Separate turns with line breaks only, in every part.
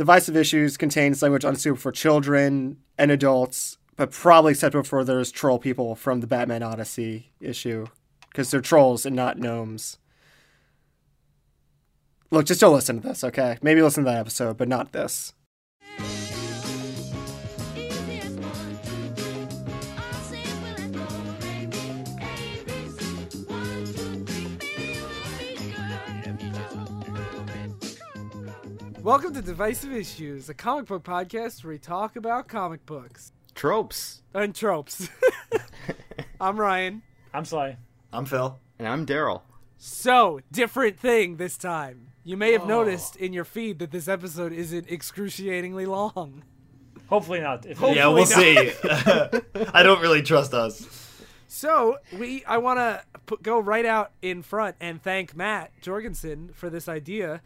Divisive issues contains language unsuitable for children and adults, but probably acceptable for those troll people from the Batman Odyssey issue because they're trolls and not gnomes. Look, just don't listen to this, okay? Maybe listen to that episode, but not this.
Welcome to Divisive Issues, a comic book podcast where we talk about comic books
Tropes.
and tropes. I'm Ryan.
I'm Sly.
I'm Phil.
And I'm Daryl.
So, different thing this time. You may have noticed in your feed that this episode isn't excruciatingly long.
Hopefully not. If
Hopefully
yeah, we'll
not.
see. I don't really trust us.
So, we I want to go right out in front and thank Matt Jorgensen for this idea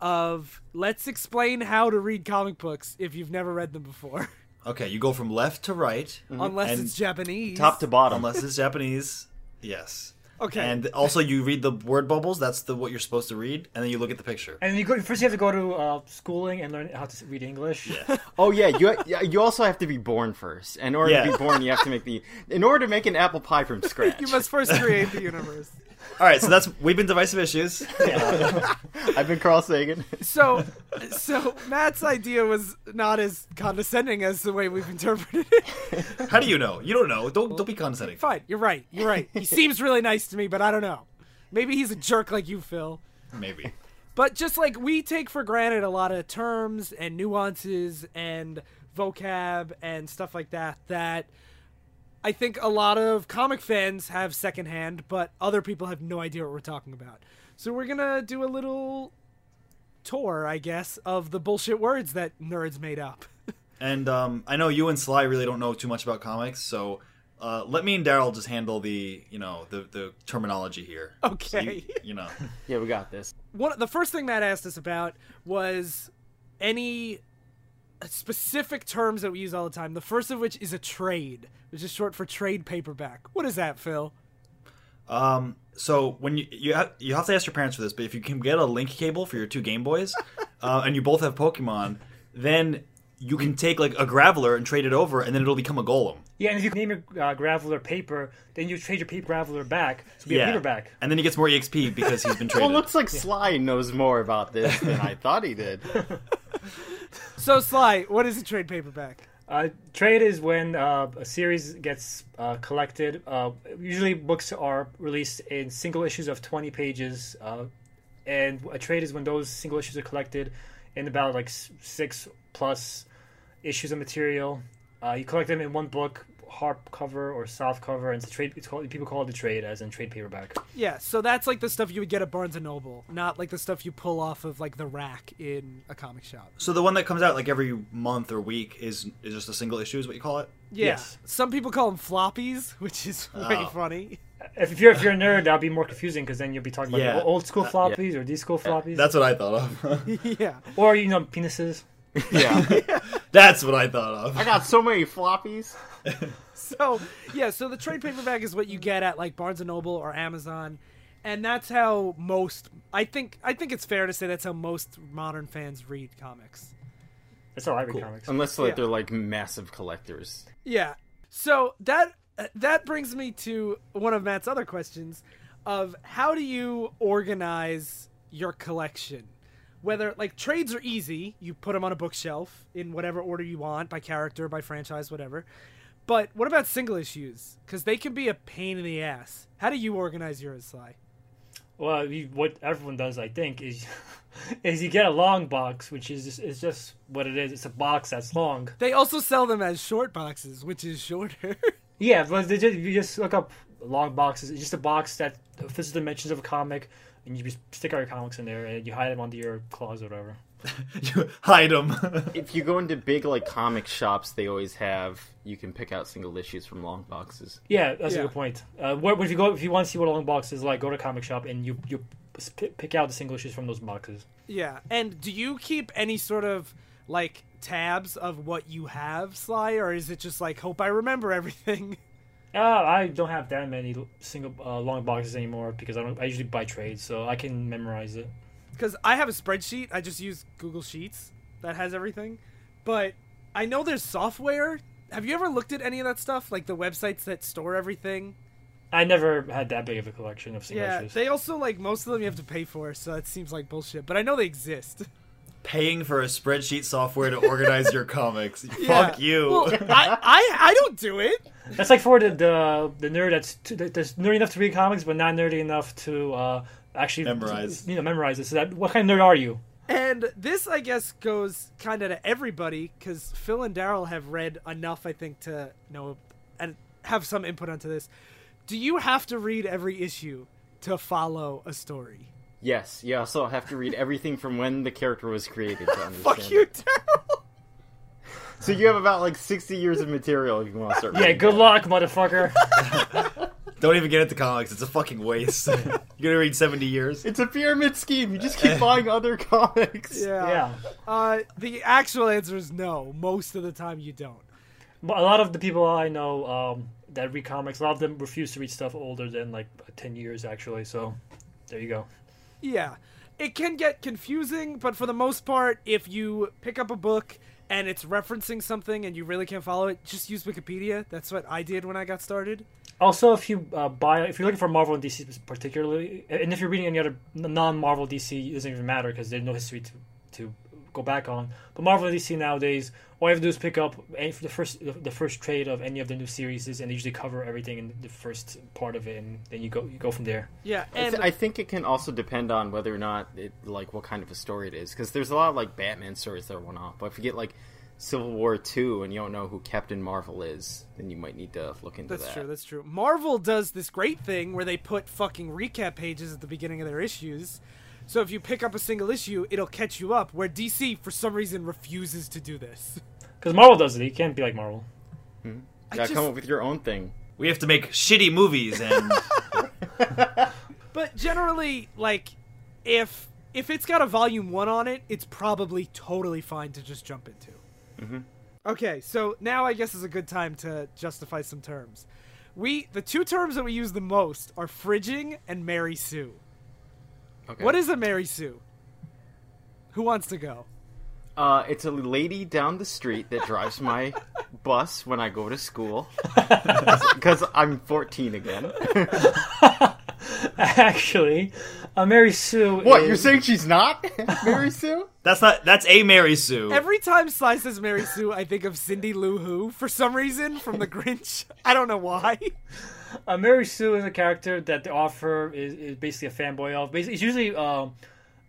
of let's explain how to read comic books if you've never read them before,
Okay, you go from left to right,
unless it's Japanese.
Top to bottom.
unless it's Japanese. Yes.
Okay.
And also, you read the word bubbles. That's the what you're supposed to read, and then you look at the picture.
and you go, first you have to go to uh, schooling and learn how to read English.
Yeah.
Oh yeah, you you also have to be born first. In order to be born, you have to make the. In order to make an apple pie from scratch,
you must first create the universe.
All right, so that's we've been divisive issues.
I've been Carl Sagan.
So, so Matt's idea was not as condescending as the way we've interpreted it.
How do you know? You don't know. Don't don't be condescending.
Fine, you're right. You're right. He seems really nice to me, but I don't know. Maybe he's a jerk like you, Phil.
Maybe.
But just like we take for granted a lot of terms and nuances and vocab and stuff like that, that I think a lot of comic fans have secondhand, but other people have no idea what we're talking about. So we're gonna do a little tour, I guess, of the bullshit words that nerds made up.
And um, I know you and Sly really don't know too much about comics, so uh, let me and Daryl just handle the you know the the terminology here. So
Okay.
you, you know.
Yeah, we got this.
one the first thing Matt asked us about was any specific terms that we use all the time. The first of which is a trade, which is short for trade paperback. What is that, Phil?
Um, so when you you have, you have to ask your parents for this, but if you can get a link cable for your two Game Boys, uh, and you both have Pokemon, then you can take like a Graveler and trade it over, and then it'll become a Golem.
Yeah, and if you name your uh, Graveler paper, then you trade your paper Graveler back to be a paperback.
and then he gets more EXP because he's been traded.
Well, looks like Sly knows more about this than I thought he did.
So Sly, what is a trade paperback?
Uh, trade is when uh, a series gets uh, collected. Uh, usually, books are released in single issues of 20 pages, uh, and a trade is when those single issues are collected in about like six plus issues of material. Uh, you collect them in one book, hardcover or soft cover, and it's a trade. It's called people call it the trade, as in trade paperback.
Yeah, so that's like the stuff you would get at Barnes and Noble, not like the stuff you pull off of like the rack in a comic shop.
so the one that comes out like every month or week is is just a single issue, is what you call it.
Yeah.
Yes.
Some people call them floppies, which is way
Oh.
funny.
If, if you're if you're a nerd, that'll be more confusing because then you'll be talking about
Yeah.
old school uh, floppies or these school floppies,
That's what I thought of.
yeah.
or you know penises.
Yeah,
That's what I thought of.
I got so many floppies.
So yeah, so the trade paperback is what you get at like Barnes and Noble or Amazon, and that's how most. I think I think it's fair to say that's how most modern fans read comics.
That's how I read comics.
Unless like
Yeah.
they're like massive collectors.
Yeah. So that that brings me to one of Matt's other questions of how do you organize your collection? Whether like trades are easy, you put them on a bookshelf in whatever order you want, by character, by franchise, whatever. But what about single issues? Because they can be a pain in the ass. How do you organize yours, Sly?
Well, you, what everyone does, I think, is is you get a long box, which is just, is just what it is. It's a box that's long.
They also sell them as short boxes, which is shorter.
Yeah, but they just, you just look up long boxes. It's just a box that fits the dimensions of a comic, and you just stick all your comics in there, and you hide them under your closet or whatever.
you hide them.
If you go into big like comic shops, they always have you can pick out single issues from long boxes.
Yeah, that's
Yeah.
a good point. Uh, what, if you go if you want to see what a long box is like, go to a comic shop and you you p- pick out the single issues from those boxes.
Yeah, and do you keep any sort of like tabs of what you have, Sly, or is it just like hope I remember everything?
Uh, I don't have that many single uh, long boxes anymore because I don't. I usually buy trades, so I can memorize it.
Because I have a spreadsheet. I just use Google Sheets, that has everything, but I know there's software. Have you ever looked at any of that stuff, like the websites that store everything?
I never had that big of a collection of single
Yeah,
issues.
they also like most of them you have to pay for, so it seems like bullshit. But I know they exist.
Paying for a spreadsheet software to organize your comics.
Yeah.
Fuck you.
Well, I, I I don't do it.
That's like for the the, the nerd that's too, that's nerdy enough to read comics, but not nerdy enough to uh, actually
Memorize.
You know, memorize it. So that what kind of nerd are you?
And this, I guess, goes kind of to everybody because Phil and Daryl have read enough, I think, to know and have some input onto this. Do you have to read every issue to follow a story?
Yes, you also have to read everything from when the character was created to understand.
Fuck you,
it.
Daryl.
So you have about like sixty years of material if you want to start.
Yeah, good
that.
luck, motherfucker.
Don't even get into comics. It's a fucking waste. You're gonna read 70 years.
It's a pyramid scheme. You just keep buying other comics.
Yeah.
yeah,
Uh, the actual answer is no. Most of the time, you don't.
but a lot of the people I know um, that read comics, a lot of them refuse to read stuff older than like ten years, actually. So there you go.
Yeah. It can get confusing, but for the most part, if you pick up a book and it's referencing something and you really can't follow it, just use Wikipedia. That's what I did when I got started.
Also, if you uh, buy, if you're looking for Marvel and DC particularly, and if you're reading any other non-Marvel DC, it doesn't even matter because there's no history to to go back on. But Marvel and DC nowadays, all you have to do is pick up any, the first the first trade of any of the new series, and they usually cover everything in the first part of it, and then you go you go from there.
Yeah,
I
and
th- I think it can also depend on whether or not it like what kind of a story it is because there's a lot of like Batman stories that are one off. But if you get like Civil War two and you don't know who Captain Marvel is, then you might need to look into
that's
that.
That's true. That's true. Marvel does this great thing where they put fucking recap pages at the beginning of their issues. So if you pick up a single issue, it'll catch you up. Where DC, for some reason, refuses to do this.
Because Marvel does it, you can't be like Marvel.
I
Gotta
just-
come up with your own thing.
We have to make shitty movies and
But generally, like, if if it's got a volume one on it, it's probably totally fine to just jump into.
Mm-hmm.
Okay, so now I guess is a good time to justify some terms. We the two terms that we use the most are fridging and Mary Sue.
Okay.
What is a Mary Sue? Who wants to go?
Uh, it's a lady down the street that drives my bus when I go to school because I'm 14 again.
Actually, uh, Mary Sue.
What?
is-
You're saying she's not Mary Sue?
that's not that's a Mary Sue.
Every time Sly says Mary Sue, I think of Cindy Lou Who for some reason from The Grinch. I don't know why.
Uh, Mary Sue is a character that the author is, is basically a fanboy of. Basically, it's usually um,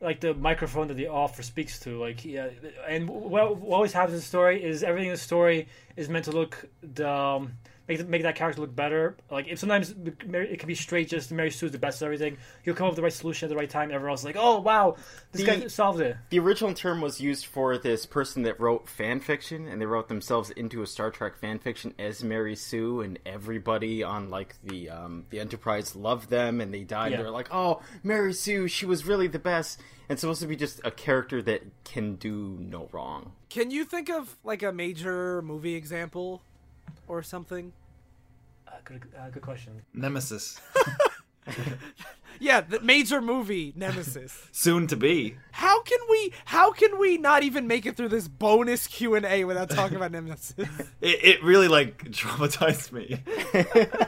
like the microphone that the author speaks to. Like, yeah, and what, what always happens in the story is everything in the story is meant to look the um, make make that character look better. Like, if sometimes it can be straight, just Mary Sue is the best at everything. He'll come up with the right solution at the right time. Everyone else is like, oh wow, this
The-
guy solved it.
The original term was used for this person that wrote fan fiction, and they wrote themselves into a Star Trek fan fiction as Mary Sue, and everybody on like the um, the Enterprise loved them, and they died.
Yeah.
They're like, "Oh, Mary Sue, she was really the best." And supposed to be just a character that can do no wrong.
Can you think of like a major movie example or something?
Uh, good, uh, good question.
Nemesis.
Yeah, the major movie Nemesis.
Soon to be.
how can we how can we not even make it through this bonus Q&A without talking about Nemesis?
It, it really like traumatized me.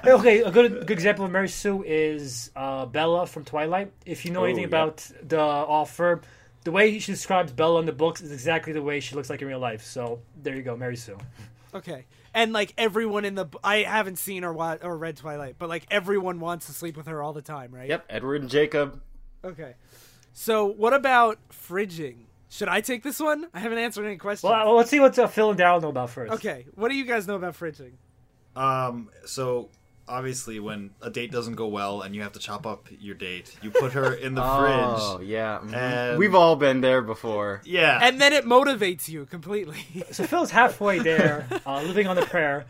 okay, a good good example of Mary Sue is uh, Bella from Twilight. If you know
Oh,
anything
yeah.
about the author, the way she describes Bella in the books is exactly the way she looks like in real life. So there you go, Mary Sue.
Okay. And like everyone in the I haven't seen or wa- or read Twilight, but like everyone wants to sleep with her all the time, right?
Yep, Edward and Jacob.
Okay. So what about fridging? Should I take this one? I haven't answered any questions.
Well, let's see what uh, Phil and Daryl know about first.
okay. What do you guys know about fridging?
Um, so obviously, when a date doesn't go well and you have to chop up your date, you put her in the
Oh,
fridge.
Oh yeah. mhm.
And-
We've all been there before.
Yeah,
And then it motivates you completely.
So Phil's halfway there, uh, living on a prayer,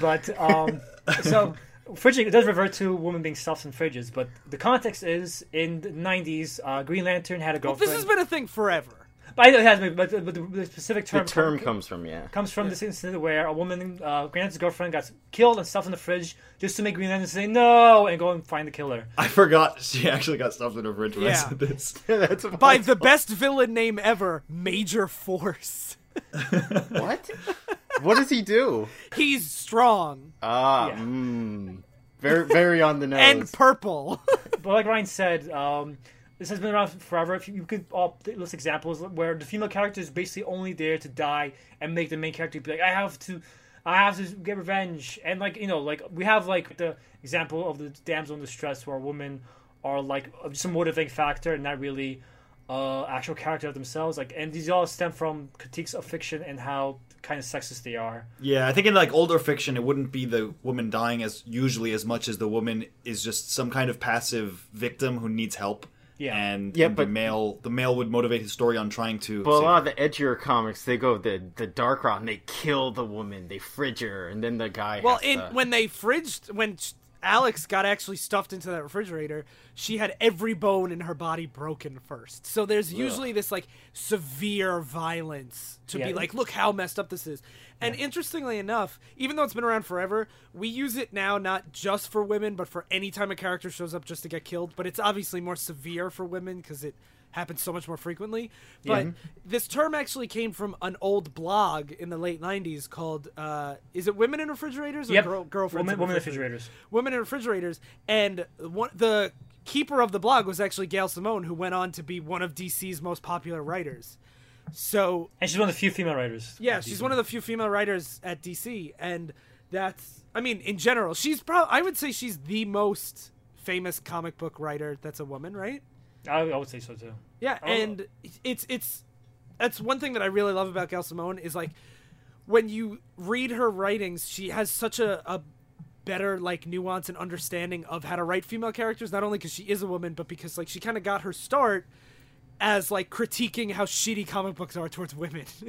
but um, so fridging it does revert to women being stuffed in fridges. But the context is in the '90s, uh, Green Lantern had a
well,
girlfriend.
this has been a thing forever.
But I know it has, but, but the, the specific
The
term,
term
com-
comes from yeah.
comes from this incident where a woman, uh, Green Lantern's girlfriend, got killed and stuffed in the fridge just to make Green Lantern say no and go and find the killer.
I forgot she actually got stuffed in her fridge when I
Yeah.
said this.
That's
By the best villain name ever, Major Force.
what? what does he do?
He's strong
Ah,
Yeah.
mm, very very on the nose.
and purple.
But like Ryan said, um, this has been around forever. If you, could all list examples where the female character is basically only there to die and make the main character be like, I have to, I have to get revenge. And like you know, like we have like the example of the damsel in distress where women are like just a motivating factor and not really uh, actual character of themselves. Like, and these all stem from critiques of fiction and how kind of sexist they are.
Yeah, I think in like older fiction, it wouldn't be the woman dying as usually as much as the woman is just some kind of passive victim who needs help.
Yeah.
and
Yeah,
and
but-
the male the male would motivate his story on trying to.
But a
save
lot of the edgier comics, they go the the dark route and they kill the woman, they fridge her, and then the guy.
well,
has
in
to-
when they fridged when sh- Alex got actually stuffed into that refrigerator, she had every bone in her body broken first. So there's usually this like severe violence to be like, look how messed up this is. And interestingly enough, even though it's been around forever, we use it now not just for women, but for any time a character shows up just to get killed. But it's obviously more severe for women because it happens so much more frequently. But this term actually came from an old blog in the late '90s called uh, "Is it Women in Refrigerators or
Yep.
Girl, Girlfriends
Women-
in
women in
Refrigerators?"
refrigerators.
Women in refrigerators, and one the keeper of the blog was actually Gail Simone, who went on to be one of DC's most popular writers. So
And she's one of the few female writers.
yeah, she's one of the few female writers at DC, and that's I mean, in general, she's probably I would say she's the most famous comic book writer that's a woman, right?
I, I would say so too.
Yeah, and it's it's that's one thing that I really love about Gail Simone is like when you read her writings, she has such a, a better like nuance and understanding of how to write female characters. Not only because she is a woman, but because like she kind of got her start as like critiquing how shitty comic books are towards women.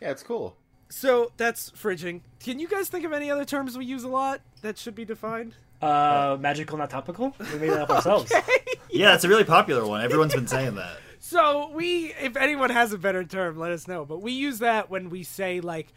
yeah, it's cool.
so that's fridging. Can you guys think of any other terms we use a lot that should be defined?
Uh, magical, not topical. We made that up ourselves.
Yeah, it's a really popular one. Everyone's been saying that.
So we, if anyone has a better term, let us know. But we use that when we say like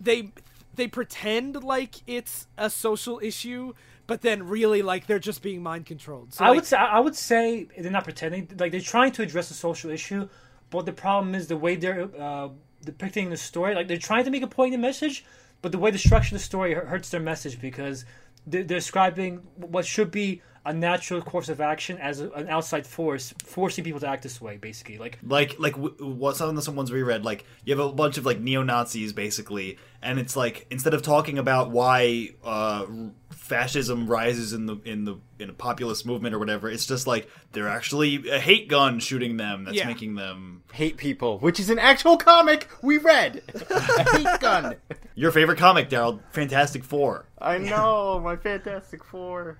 they they pretend like it's a social issue, but then really like they're just being mind controlled. So
I
like,
would say I would say they're not pretending. Like they're trying to address a social issue, but the problem is the way they're uh, depicting the story. Like they're trying to make a point in the message, but the way the structure of the story hurts their message because they're they're describing what should be a natural course of action as a, an outside force forcing people to act this way. Basically, like
Like like w- what some of the someones we read, like you have a bunch of like neo Nazis basically, and it's like instead of talking about why uh, fascism rises in the in the in a populist movement or whatever, it's just like they're actually a hate gun shooting them that's
Yeah.
making them.
Hate people, which is an actual comic we read. A hate gun.
Your favorite comic, Daryl? Fantastic Four.
I know my Fantastic Four.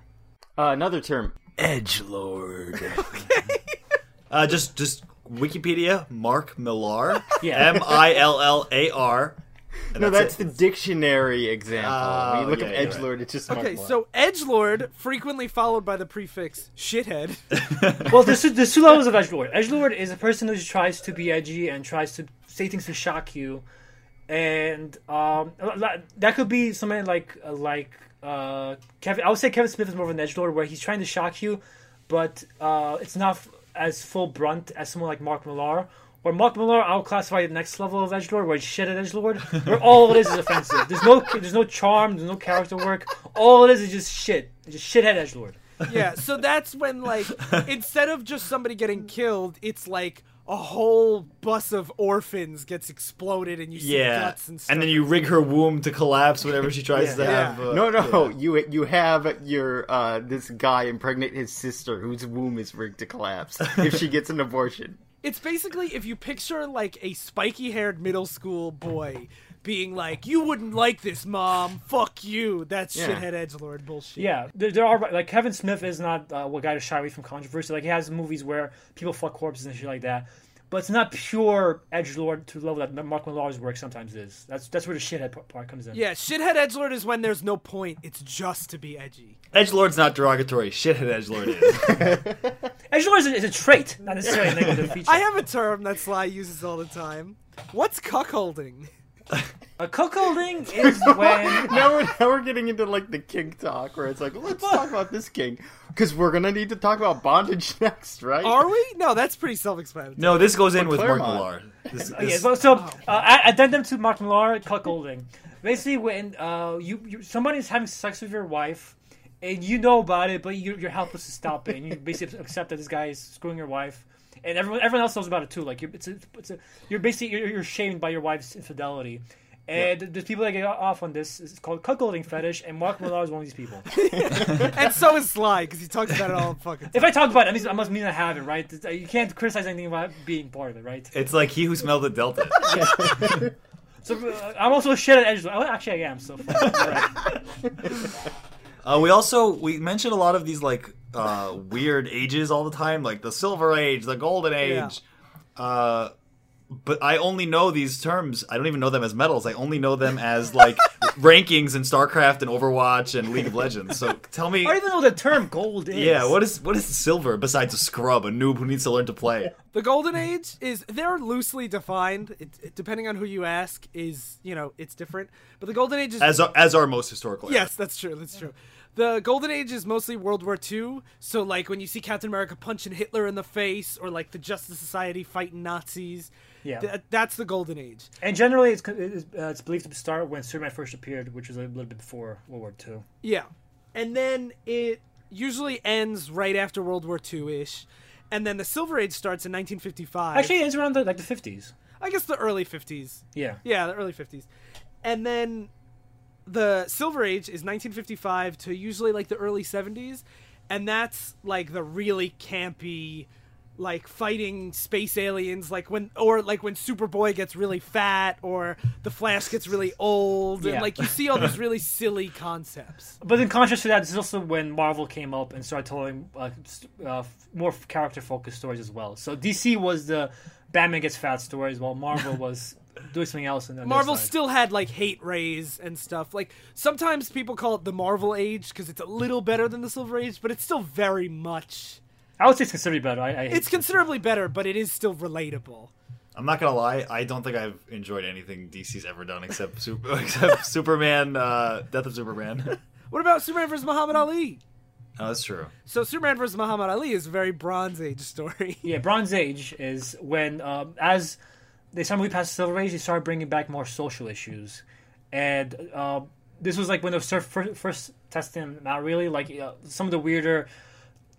Uh, another term, edge lord.
Uh, just just Wikipedia. Mark Millar.
Yeah.
M I L L A R. And
no, that's
it.
the dictionary example. when you
Oh,
look
yeah,
up
you're
edge
right.
lord, it's just
okay,
Mark
so edge lord frequently followed by the prefix shithead.
well, there's two, there's two levels of edge lord. Edge lord is a person who tries to be edgy and tries to say things to shock you, and um, that could be something like like uh, Kevin. I would say Kevin Smith is more of an edge lord where he's trying to shock you, but uh, it's not as full brunt as someone like Mark Millar. Or Mark Millar, I'll classify the next level of edge lord, where he's shit at edge lord, where all it is is offensive. There's no there's no charm, there's no character work. All it is is just shit, It's just shithead edge lord.
yeah, so that's when like instead of just somebody getting killed, it's like a whole bus of orphans gets exploded and you see
Yeah,
guts and stuff.
and then you rig her womb to collapse whenever she tries to
Yeah.
have. Uh,
No, no, you you have your uh, this guy impregnate his sister, whose womb is rigged to collapse if she gets an abortion.
It's basically if you picture like a spiky haired middle school boy being like, "You wouldn't like this, mom. Fuck you." That's
Yeah.
shithead edge lord bullshit.
Yeah, there, there are like Kevin Smith is not uh, a guy to shy away from controversy. Like he has movies where people fuck corpses and shit like that. but it's not pure edge lord to the level that Mark Millar's work sometimes is. That's that's where the shithead part comes in.
Yeah, shithead edgelord is when there's no point. It's just to be edgy.
Edge Lord's not derogatory. Shithead Edge Lord is.
edge lord is a, is a trait, not necessarily a negative feature.
I have a term that Sly uses all the time. What's cuckolding?
a cuckolding is when
now we're now we're getting into like the kink talk where it's like let's talk about this kink because we're gonna need to talk about bondage next, right?
Are we? No, that's pretty self-explanatory.
no, this goes in with Mark Millar. This,
Oh, yeah,
this-
well, so uh, addendum to Mark Millar, cuckolding. Basically, when uh, you, you somebody's having sex with your wife, and you know about it, but you're, you're helpless to stop it, and you basically accept that this guy is screwing your wife, and everyone everyone else knows about it too. Like you're, it's a, it's a, you're basically you're, you're shamed by your wife's infidelity. And there's people that get off on this. It's called cuckolding fetish, and Mark Millar is one of these people.
and so is Sly because he talks about it all the fucking.
If I talk about it, I, mean, I must mean I have it, right? You can't criticize anything about being part of it, right?
it's like he who smelled it dealt it.
So uh, I'm also a shit at edge. Oh, actually, I am. So right.
Uh, we also we mentioned a lot of these like uh, weird ages all the time, like the Silver Age, the Golden Age. Uh, but I only know these terms. I don't even know them as metals. I only know them as like rankings in StarCraft and Overwatch and League of Legends. So tell me,
I don't even know the term gold is.
yeah, what is what is silver besides a scrub, a noob who needs to learn to play?
The golden age is they're loosely defined. It, it- depending on who you ask, is you know it's different. But the golden age is
As as are most historical.
yes, that's true. That's true. The golden age is mostly World War II. So like when you see Captain America punching Hitler in the face, or like the Justice Society fighting Nazis.
Yeah.
th- that's the golden age.
And generally, it's it's, uh, it's believed to start when Superman first appeared, which was a little bit before World War II.
Yeah. And then it usually ends right after World War II ish. And then the Silver Age starts in 1955.
Actually, it's around the, like the 50s.
I guess the early 50s.
Yeah.
Yeah, the early 50s. And then the Silver Age is 1955 to usually like the early 70s. And that's like the really campy like fighting space aliens like when or like when Superboy gets really fat or the Flash gets really old
Yeah.
and like you see all these really silly concepts.
But in contrast to that, this is also when Marvel came up and started telling uh, uh, more character focused stories as well. So DC was the Batman gets fat stories, while Marvel was doing something else. and
Marvel still had like hate rays and stuff. Like sometimes people call it the Marvel Age because it's a little better than the Silver Age, but it's still very much.
I would say it's considerably better. I, I
It's considerably better, but it is still relatable.
I'm not gonna lie. I don't think I've enjoyed anything DC's ever done except super, except Superman, uh, Death of Superman.
What about Superman vs. Muhammad Ali?
no, that's true.
So Superman vs. Muhammad Ali is a very Bronze Age story.
Yeah, Bronze Age is when, um, as they started moving past the Silver Age, they started bringing back more social issues, and uh, this was like when they were first, first testing them out. Really, like uh, some of the weirder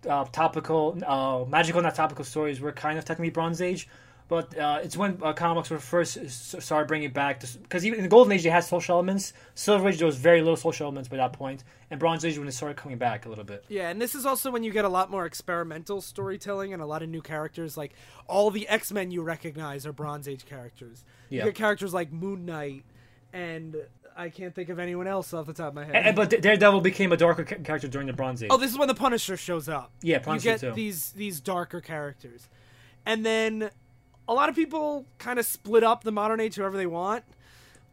uh, topical, uh, magical, not topical stories were kind of technically Bronze Age. But uh, it's when uh, comics were first started bringing back because even in the Golden Age they had social elements. Silver Age there was very little social elements by that point, and Bronze Age when it started coming back a little bit.
Yeah, and this is also when you get a lot more experimental storytelling and a lot of new characters. Like all the X Men you recognize are Bronze Age characters. You get characters like Moon Knight, and I can't think of anyone else off the top of my head.
And, and- but Daredevil became a darker character during the Bronze Age.
Oh, this is when the Punisher shows up.
Yeah, Punisher you
get
too.
these these darker characters, and then a lot of people kind of split up the modern age however they want.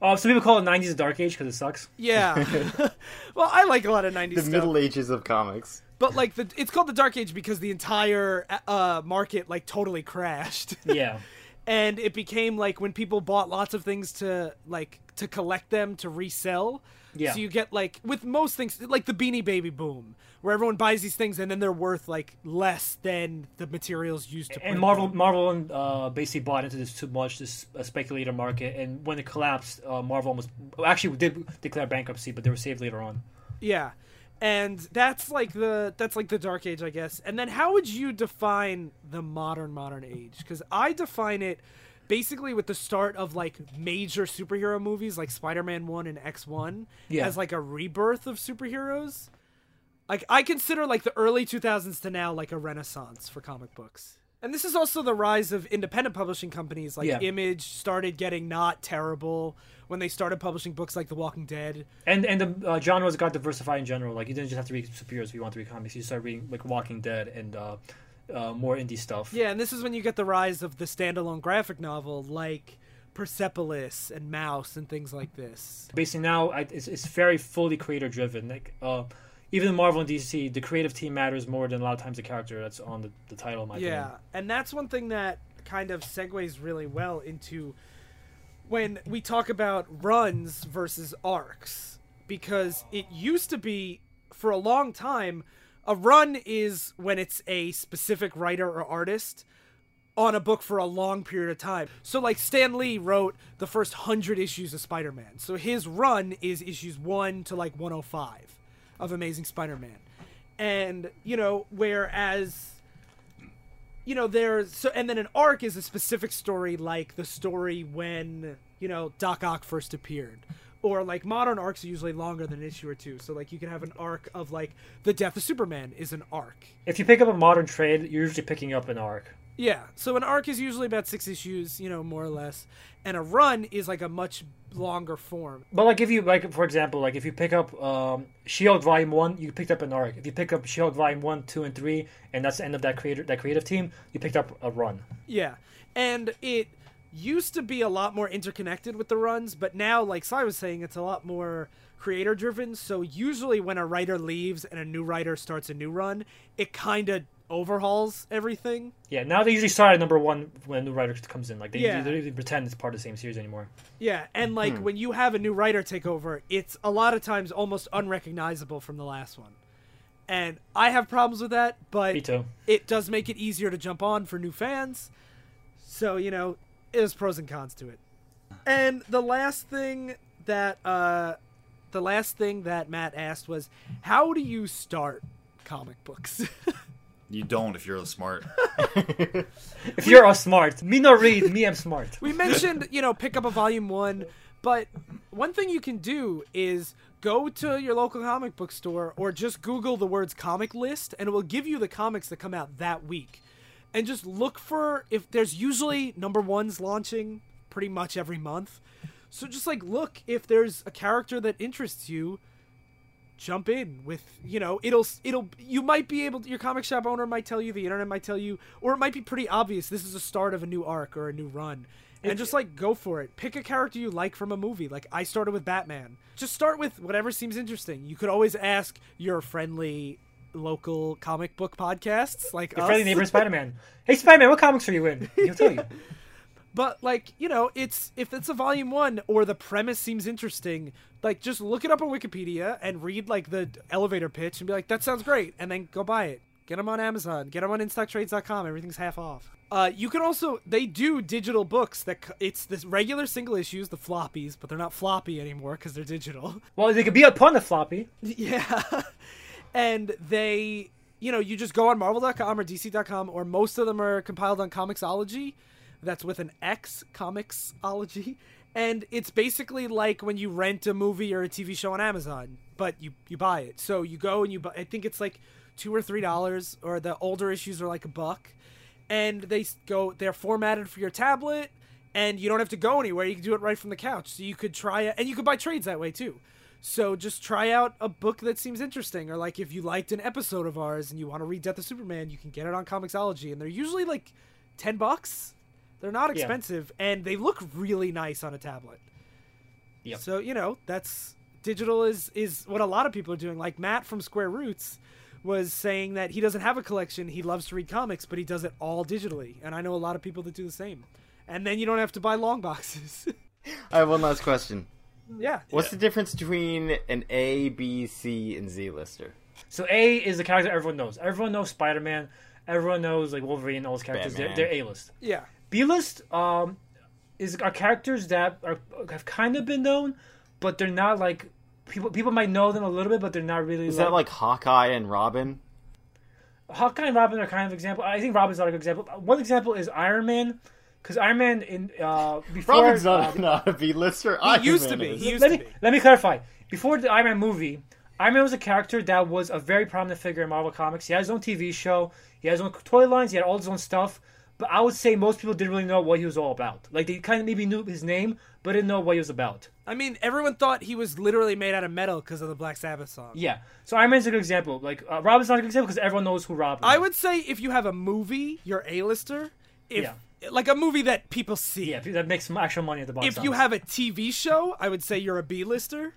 Oh, some people call it '90s a dark age because it sucks.
Yeah, well, I like a lot of '90s
The
stuff,
Middle Ages of comics.
but like the it's called the Dark Age because the entire uh, market like totally crashed,
Yeah,
and it became like when people bought lots of things to like to collect them to resell.
Yeah.
So you get like with most things like the Beanie Baby boom, where everyone buys these things and then they're worth like less than the materials used to.
and Marvel
them.
Marvel and uh, basically bought into this too much, this uh, speculator market. And when it collapsed, uh, Marvel almost actually did declare bankruptcy, but they were saved later on.
Yeah. And that's like the that's like the dark age, I guess. And then how would you define the modern modern age? Cuz I define it basically with the start of like major superhero movies like Spider-Man 1 and X1
Yeah.
as like a rebirth of superheroes. Like I consider like the early 2000s to now like a renaissance for comic books. And this is also the rise of independent publishing companies like
Yeah.
Image started getting not terrible when they started publishing books like The Walking Dead.
And and the uh, genres got diversified in general. Like you didn't just have to read superheroes if you want to read comics. You started reading like Walking Dead and uh, uh, more indie stuff.
Yeah, and this is when you get the rise of the standalone graphic novel like Persepolis and Maus and things like this.
Basically, now it's, it's very fully creator driven. Like uh, even in Marvel and DC, the creative team matters more than a lot of times the character that's on the, the title.
Yeah,
opinion.
and that's one thing that kind of segues really well into when we talk about runs versus arcs because it used to be for a long time a run is when it's a specific writer or artist on a book for a long period of time. So like Stan Lee wrote the first 100 issues of Spider-Man. So his run is issues 1 to like 105 of Amazing Spider-Man. And, you know, whereas you know there's so and then an arc is a specific story like the story when you know doc ock first appeared or like modern arcs are usually longer than an issue or two so like you can have an arc of like the death of superman is an arc
If you pick up a modern trade, you're usually picking up an arc.
Yeah so an arc is usually about six issues you know more or less and a run is like a much longer form
But like if you like, for example, like if you pick up um, Shield Volume One, you picked up an arc. If you pick up Shield Volume One, Two, and Three, and that's the end of that creator that creative team, you picked up a run.
Yeah, and it used to be a lot more interconnected with the runs, but now, like Sly was saying, it's a lot more creator driven. So usually, when a writer leaves and a new writer starts a new run, it kind of overhauls everything.
Yeah, now they usually start at number one when a new writer comes in. Like they,
Yeah.
they don't even pretend it's part of the same series anymore.
Yeah, and like when you have a new writer take over, it's a lot of times almost unrecognizable from the last one. And I have problems with that, but it does make it easier to jump on for new fans. So, you know, it there's pros and cons to it. And the last thing that uh the last thing that Matt asked was how do you start comic books?
You don't if you're a smart.
If you're a smart, me no read, me I'm smart.
we mentioned, you know, pick up a volume 1, but one thing you can do is go to your local comic book store or just google the words comic list and it will give you the comics that come out that week. and just look for if there's usually number ones launching pretty much every month. So just like look if there's a character that interests you, jump in with you know it'll it'll you might be able to, your comic shop owner might tell you the internet might tell you or it might be pretty obvious this is the start of a new arc or a new run and just like go for it pick a character you like from a movie like i started with batman just start with whatever seems interesting you could always ask your friendly local comic book podcasts like
Your
us.
friendly neighbor Spider Man. Hey Spider Man, what comics are you in? He'll tell you.
But like, you know, it's if it's a volume 1 or the premise seems interesting, like just look it up on Wikipedia and read like the elevator pitch and be like that sounds great and then go buy it. Get them on Amazon, get them on instocktrades.com, everything's half off. Uh, you can also they do digital books that c- it's this regular single issues, the floppies, but they're not floppy anymore cuz they're digital.
Well, they could be upon the floppy.
Yeah. and they, you know, you just go on marvel.com or dc.com or most of them are compiled on Comixology. That's with an X, Comixology. And it's basically like when you rent a movie or a TV show on Amazon, but you you buy it. So you go and you buy I think it's like 2 or 3 dollars or the older issues are like a buck. And they go they're formatted for your tablet and you don't have to go anywhere. You can do it right from the couch. So you could try it and you could buy trades that way too. So just try out a book that seems interesting, or like if you liked an episode of ours and you want to read Death of Superman, you can get it on Comixology, and they're usually like ten bucks. They're not
Yeah.
expensive, and they look really nice on a tablet.
Yep.
So you know that's digital is is what a lot of people are doing. Like Matt from Square Roots was saying that he doesn't have a collection. He loves to read comics, but he does it all digitally, and I know a lot of people that do the same. And then you don't have to buy long boxes.
I have one last question.
yeah.
What's the difference between an A, B, C, and Z lister?
So A is the character everyone knows. Everyone knows Spider Man. Everyone knows like Wolverine, all those characters. They're, they're A list.
Yeah.
B list um, is are characters that are have kind of been known, but they're not like people. People might know them a little bit, but they're not really.
Is that like Hawkeye and Robin?
Hawkeye and Robin are kind of example. I think Robin's not a good example. One example is Iron Man, because Iron Man in uh, before
Robin's
uh,
not, not a B lister.
He used to be. He used
let
to
me
be.
let me clarify. Before the Iron Man movie, Iron Man was a character that was a very prominent figure in Marvel Comics. He had his own TV show. He had his own toy lines. He had all his own stuff. But I would say most people didn't really know what he was all about. Like they kind of maybe knew his name, but didn't know what he was about.
I mean, everyone thought he was literally made out of metal because of the Black Sabbath song.
Yeah. So Iron Man's a good example. Like uh, Robin's not a good example because everyone knows who Robin.
I
is.
would say if you have a movie, you're A-lister. If
Yeah.
like a movie that people see.
Yeah, that makes some actual money at the box
If you have a TV show, I would say you're a B-lister.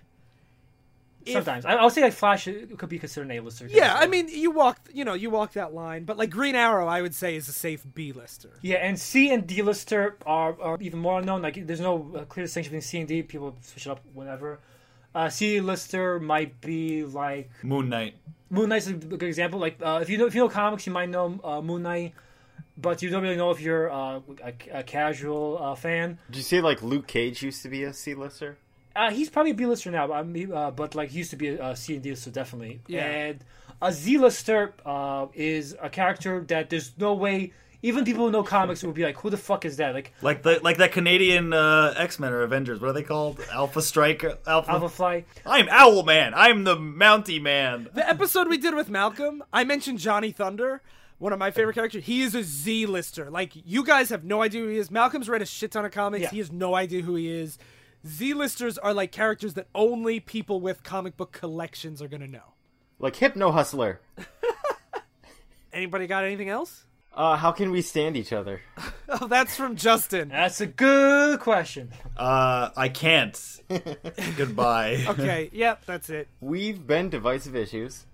If-
sometimes I, I would say like Flash could be considered an A-lister.
Yeah, I mean, you walk you know, you walk that line, but like Green Arrow, I would say is a safe B-lister.
Yeah, and C and D lister are, are even more unknown. Like, there's no uh, clear distinction between C and D. People switch it up whenever. Uh, C lister might be like
Moon Knight.
Moon Knight's a good example. Like, uh, if you know if you know comics, you might know uh, Moon Knight, but you don't really know if you're uh, a, a casual uh, fan.
Did you say like Luke Cage used to be a C-lister?
Uh, he's probably a B-lister now, but, I mean, uh, but like he used to be a, a C and D lister definitely.
Yeah.
And a Z-lister uh, is a character that there's no way even people who know comics would be like, who the fuck is that? Like
Like the like that Canadian uh, X Men or Avengers. What are they called? Alpha Strike. Alpha.
Alpha Fly.
I'm Owl Man. I'm the Mountie Man.
The episode we did with Malcolm, I mentioned Johnny Thunder, one of my favorite characters. He is a Z-lister. Like you guys have no idea who he is. Malcolm's read a shit ton of comics.
Yeah.
He has no idea who he is. Z-listers are like characters that only people with comic book collections are gonna know.
Like Hypno Hustler.
Anybody got anything else?
Uh, how can we stand each other?
Oh, that's from Justin.
That's a good question.
Uh, I can't. Goodbye.
Okay, yep, that's it.
We've been divisive issues.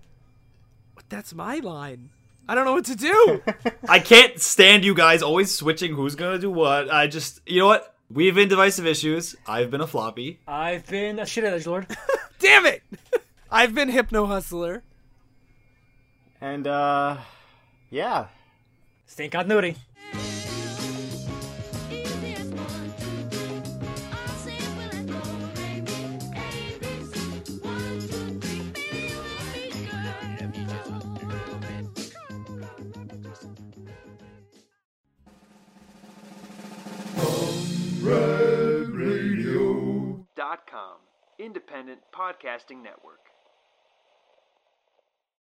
But That's my line. I don't know what to do.
I can't stand you guys always switching who's gonna do what. I just, you know what? We've been divisive issues. I've been a floppy.
I've been a shit edge lord.
Damn it! I've been Hypno Hustler.
And uh, yeah.
Stay in continuity.
Independent podcasting network.